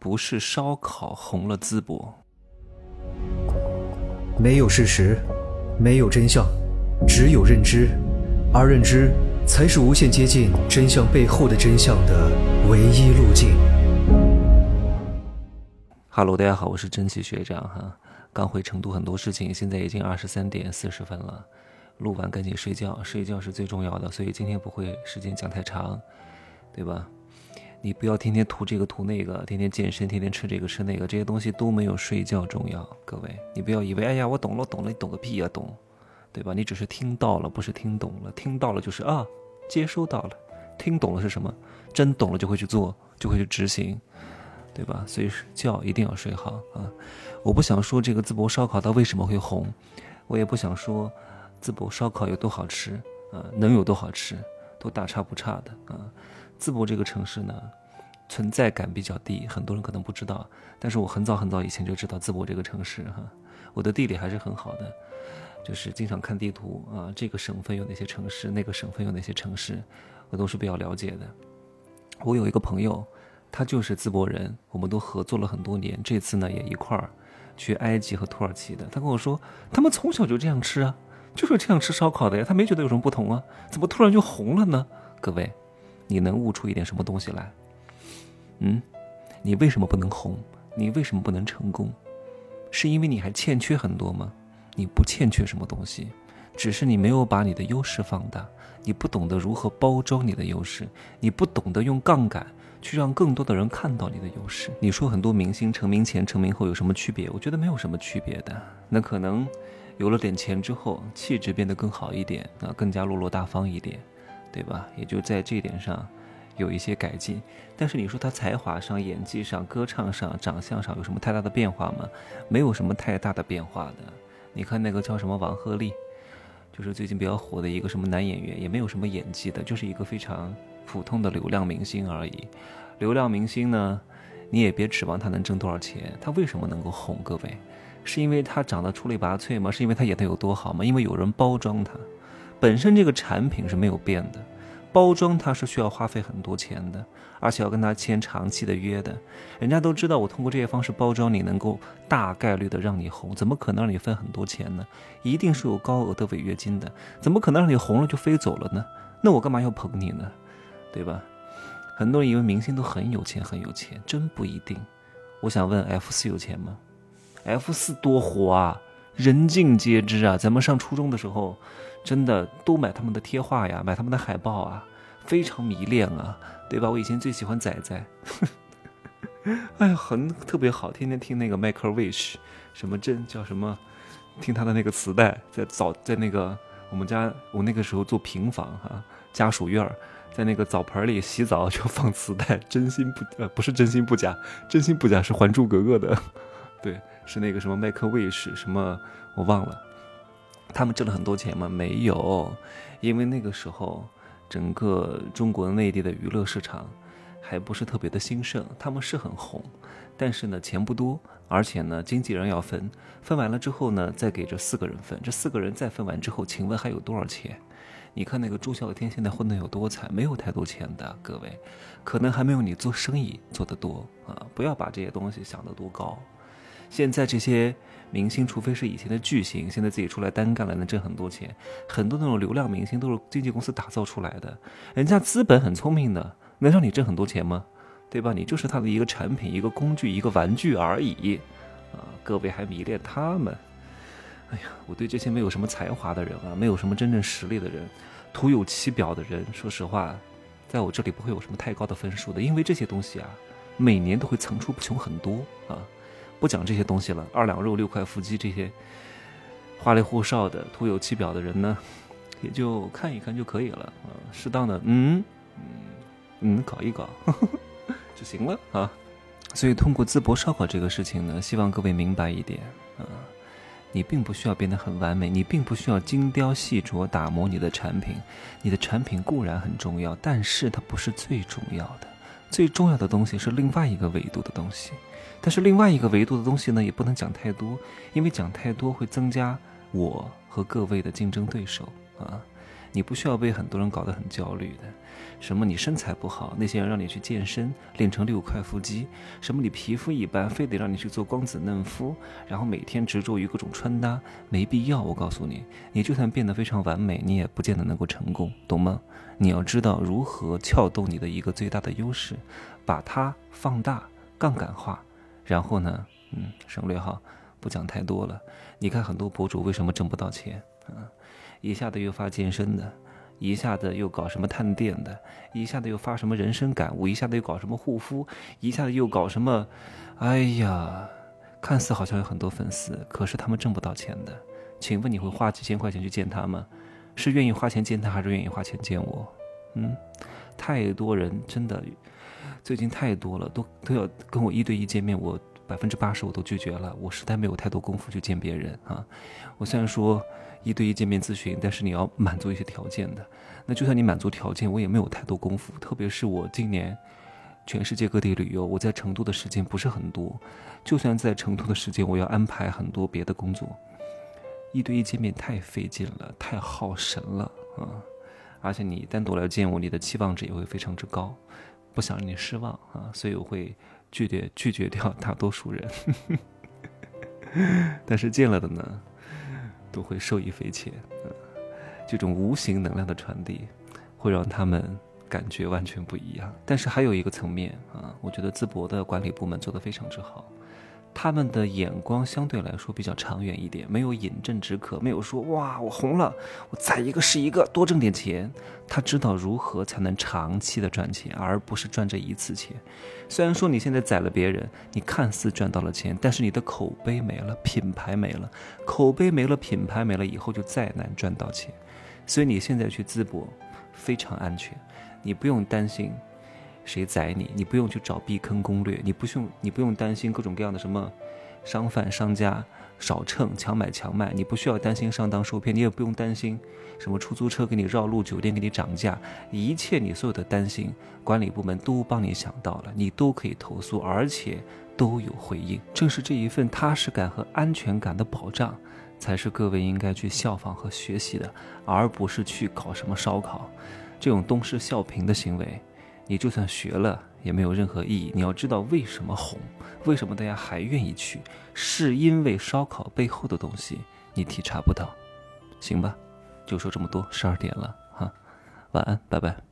不是烧烤红了淄博。没有事实，没有真相，只有认知，而认知才是无限接近真相背后的真相的唯一路径。Hello，大家好，我是真奇学长哈。刚回成都，很多事情，现在已经二十三点四十分了，录完赶紧睡觉，睡觉是最重要的，所以今天不会时间讲太长，对吧？你不要天天涂这个涂那个，天天健身，天天吃这个吃那个，这些东西都没有睡觉重要。各位，你不要以为，哎呀，我懂了，懂了，你懂个屁呀，懂，对吧？你只是听到了，不是听懂了。听到了就是啊，接收到了。听懂了是什么？真懂了就会去做，就会去执行，对吧？所以觉一定要睡好啊！我不想说这个淄博烧烤它为什么会红，我也不想说淄博烧烤有多好吃啊，能有多好吃，都大差不差的啊。淄博这个城市呢，存在感比较低，很多人可能不知道。但是我很早很早以前就知道淄博这个城市哈，我的地理还是很好的，就是经常看地图啊，这个省份有哪些城市，那个省份有哪些城市，我都是比较了解的。我有一个朋友，他就是淄博人，我们都合作了很多年。这次呢，也一块儿去埃及和土耳其的。他跟我说，他们从小就这样吃啊，就是这样吃烧烤的呀，他没觉得有什么不同啊，怎么突然就红了呢？各位。你能悟出一点什么东西来？嗯，你为什么不能红？你为什么不能成功？是因为你还欠缺很多吗？你不欠缺什么东西，只是你没有把你的优势放大，你不懂得如何包装你的优势，你不懂得用杠杆去让更多的人看到你的优势。你说很多明星成名前、成名后有什么区别？我觉得没有什么区别的。那可能有了点钱之后，气质变得更好一点，啊，更加落落大方一点。对吧？也就在这一点上有一些改进，但是你说他才华上、演技上、歌唱上、长相上有什么太大的变化吗？没有什么太大的变化的。你看那个叫什么王鹤棣，就是最近比较火的一个什么男演员，也没有什么演技的，就是一个非常普通的流量明星而已。流量明星呢，你也别指望他能挣多少钱。他为什么能够红？各位，是因为他长得出类拔萃吗？是因为他演的有多好吗？因为有人包装他。本身这个产品是没有变的，包装它是需要花费很多钱的，而且要跟他签长期的约的。人家都知道我通过这些方式包装你，能够大概率的让你红，怎么可能让你分很多钱呢？一定是有高额的违约金的，怎么可能让你红了就飞走了呢？那我干嘛要捧你呢？对吧？很多人以为明星都很有钱，很有钱，真不一定。我想问 F 四有钱吗？F 四多火啊，人尽皆知啊。咱们上初中的时候。真的都买他们的贴画呀，买他们的海报啊，非常迷恋啊，对吧？我以前最喜欢仔仔，哎呀，很特别好，天天听那个 Make a Wish，什么真叫什么，听他的那个磁带，在澡在那个我们家，我那个时候住平房哈，家属院，在那个澡盆里洗澡就放磁带，真心不呃不是真心不假，真心不假是《还珠格格》的，对，是那个什么 Make a Wish 什么我忘了。他们挣了很多钱吗？没有，因为那个时候整个中国内地的娱乐市场还不是特别的兴盛。他们是很红，但是呢钱不多，而且呢经纪人要分，分完了之后呢再给这四个人分，这四个人再分完之后，请问还有多少钱？你看那个朱孝天现在混得有多惨，没有太多钱的，各位，可能还没有你做生意做得多啊！不要把这些东西想得多高。现在这些。明星，除非是以前的巨星，现在自己出来单干了，能挣很多钱。很多那种流量明星都是经纪公司打造出来的，人家资本很聪明的，能让你挣很多钱吗？对吧？你就是他的一个产品、一个工具、一个玩具而已。啊，各位还迷恋他们？哎呀，我对这些没有什么才华的人啊，没有什么真正实力的人，徒有其表的人，说实话，在我这里不会有什么太高的分数的，因为这些东西啊，每年都会层出不穷很多啊。不讲这些东西了，二两肉六块腹肌这些花里胡哨的徒有其表的人呢，也就看一看就可以了啊。适当的，嗯嗯嗯，搞一搞 就行了啊。所以通过淄博烧烤这个事情呢，希望各位明白一点啊，你并不需要变得很完美，你并不需要精雕细琢打磨你的产品，你的产品固然很重要，但是它不是最重要的，最重要的东西是另外一个维度的东西。但是另外一个维度的东西呢，也不能讲太多，因为讲太多会增加我和各位的竞争对手啊。你不需要被很多人搞得很焦虑的。什么你身材不好，那些人让你去健身练成六块腹肌；什么你皮肤一般，非得让你去做光子嫩肤，然后每天执着于各种穿搭，没必要。我告诉你，你就算变得非常完美，你也不见得能够成功，懂吗？你要知道如何撬动你的一个最大的优势，把它放大、杠杆化，然后呢，嗯，省略号，不讲太多了。你看很多博主为什么挣不到钱啊？一下子又发健身的。一下子又搞什么探店的，一下子又发什么人生感悟，一下子又搞什么护肤，一下子又搞什么，哎呀，看似好像有很多粉丝，可是他们挣不到钱的。请问你会花几千块钱去见他吗？是愿意花钱见他，还是愿意花钱见我？嗯，太多人真的，最近太多了，都都要跟我一对一见面，我百分之八十我都拒绝了，我实在没有太多功夫去见别人啊。我虽然说。一对一见面咨询，但是你要满足一些条件的。那就算你满足条件，我也没有太多功夫。特别是我今年全世界各地旅游，我在成都的时间不是很多。就算在成都的时间，我要安排很多别的工作。一对一见面太费劲了，太耗神了啊！而且你单独来见我，你的期望值也会非常之高，不想让你失望啊，所以我会拒绝拒绝掉大多数人。但是见了的呢？都会受益匪浅，这种无形能量的传递，会让他们感觉完全不一样。但是还有一个层面啊，我觉得淄博的管理部门做得非常之好。他们的眼光相对来说比较长远一点，没有饮鸩止渴，没有说哇我红了，我宰一个是一个，多挣点钱。他知道如何才能长期的赚钱，而不是赚这一次钱。虽然说你现在宰了别人，你看似赚到了钱，但是你的口碑没了，品牌没了，口碑没了，品牌没了，以后就再难赚到钱。所以你现在去淄博非常安全，你不用担心。谁宰你？你不用去找避坑攻略，你不用你不用担心各种各样的什么商贩商家少秤强买强卖，你不需要担心上当受骗，你也不用担心什么出租车给你绕路，酒店给你涨价，一切你所有的担心，管理部门都帮你想到了，你都可以投诉，而且都有回应。正是这一份踏实感和安全感的保障，才是各位应该去效仿和学习的，而不是去搞什么烧烤这种东施效颦的行为。你就算学了也没有任何意义。你要知道为什么红，为什么大家还愿意去，是因为烧烤背后的东西你体察不到，行吧？就说这么多，十二点了哈，晚安，拜拜。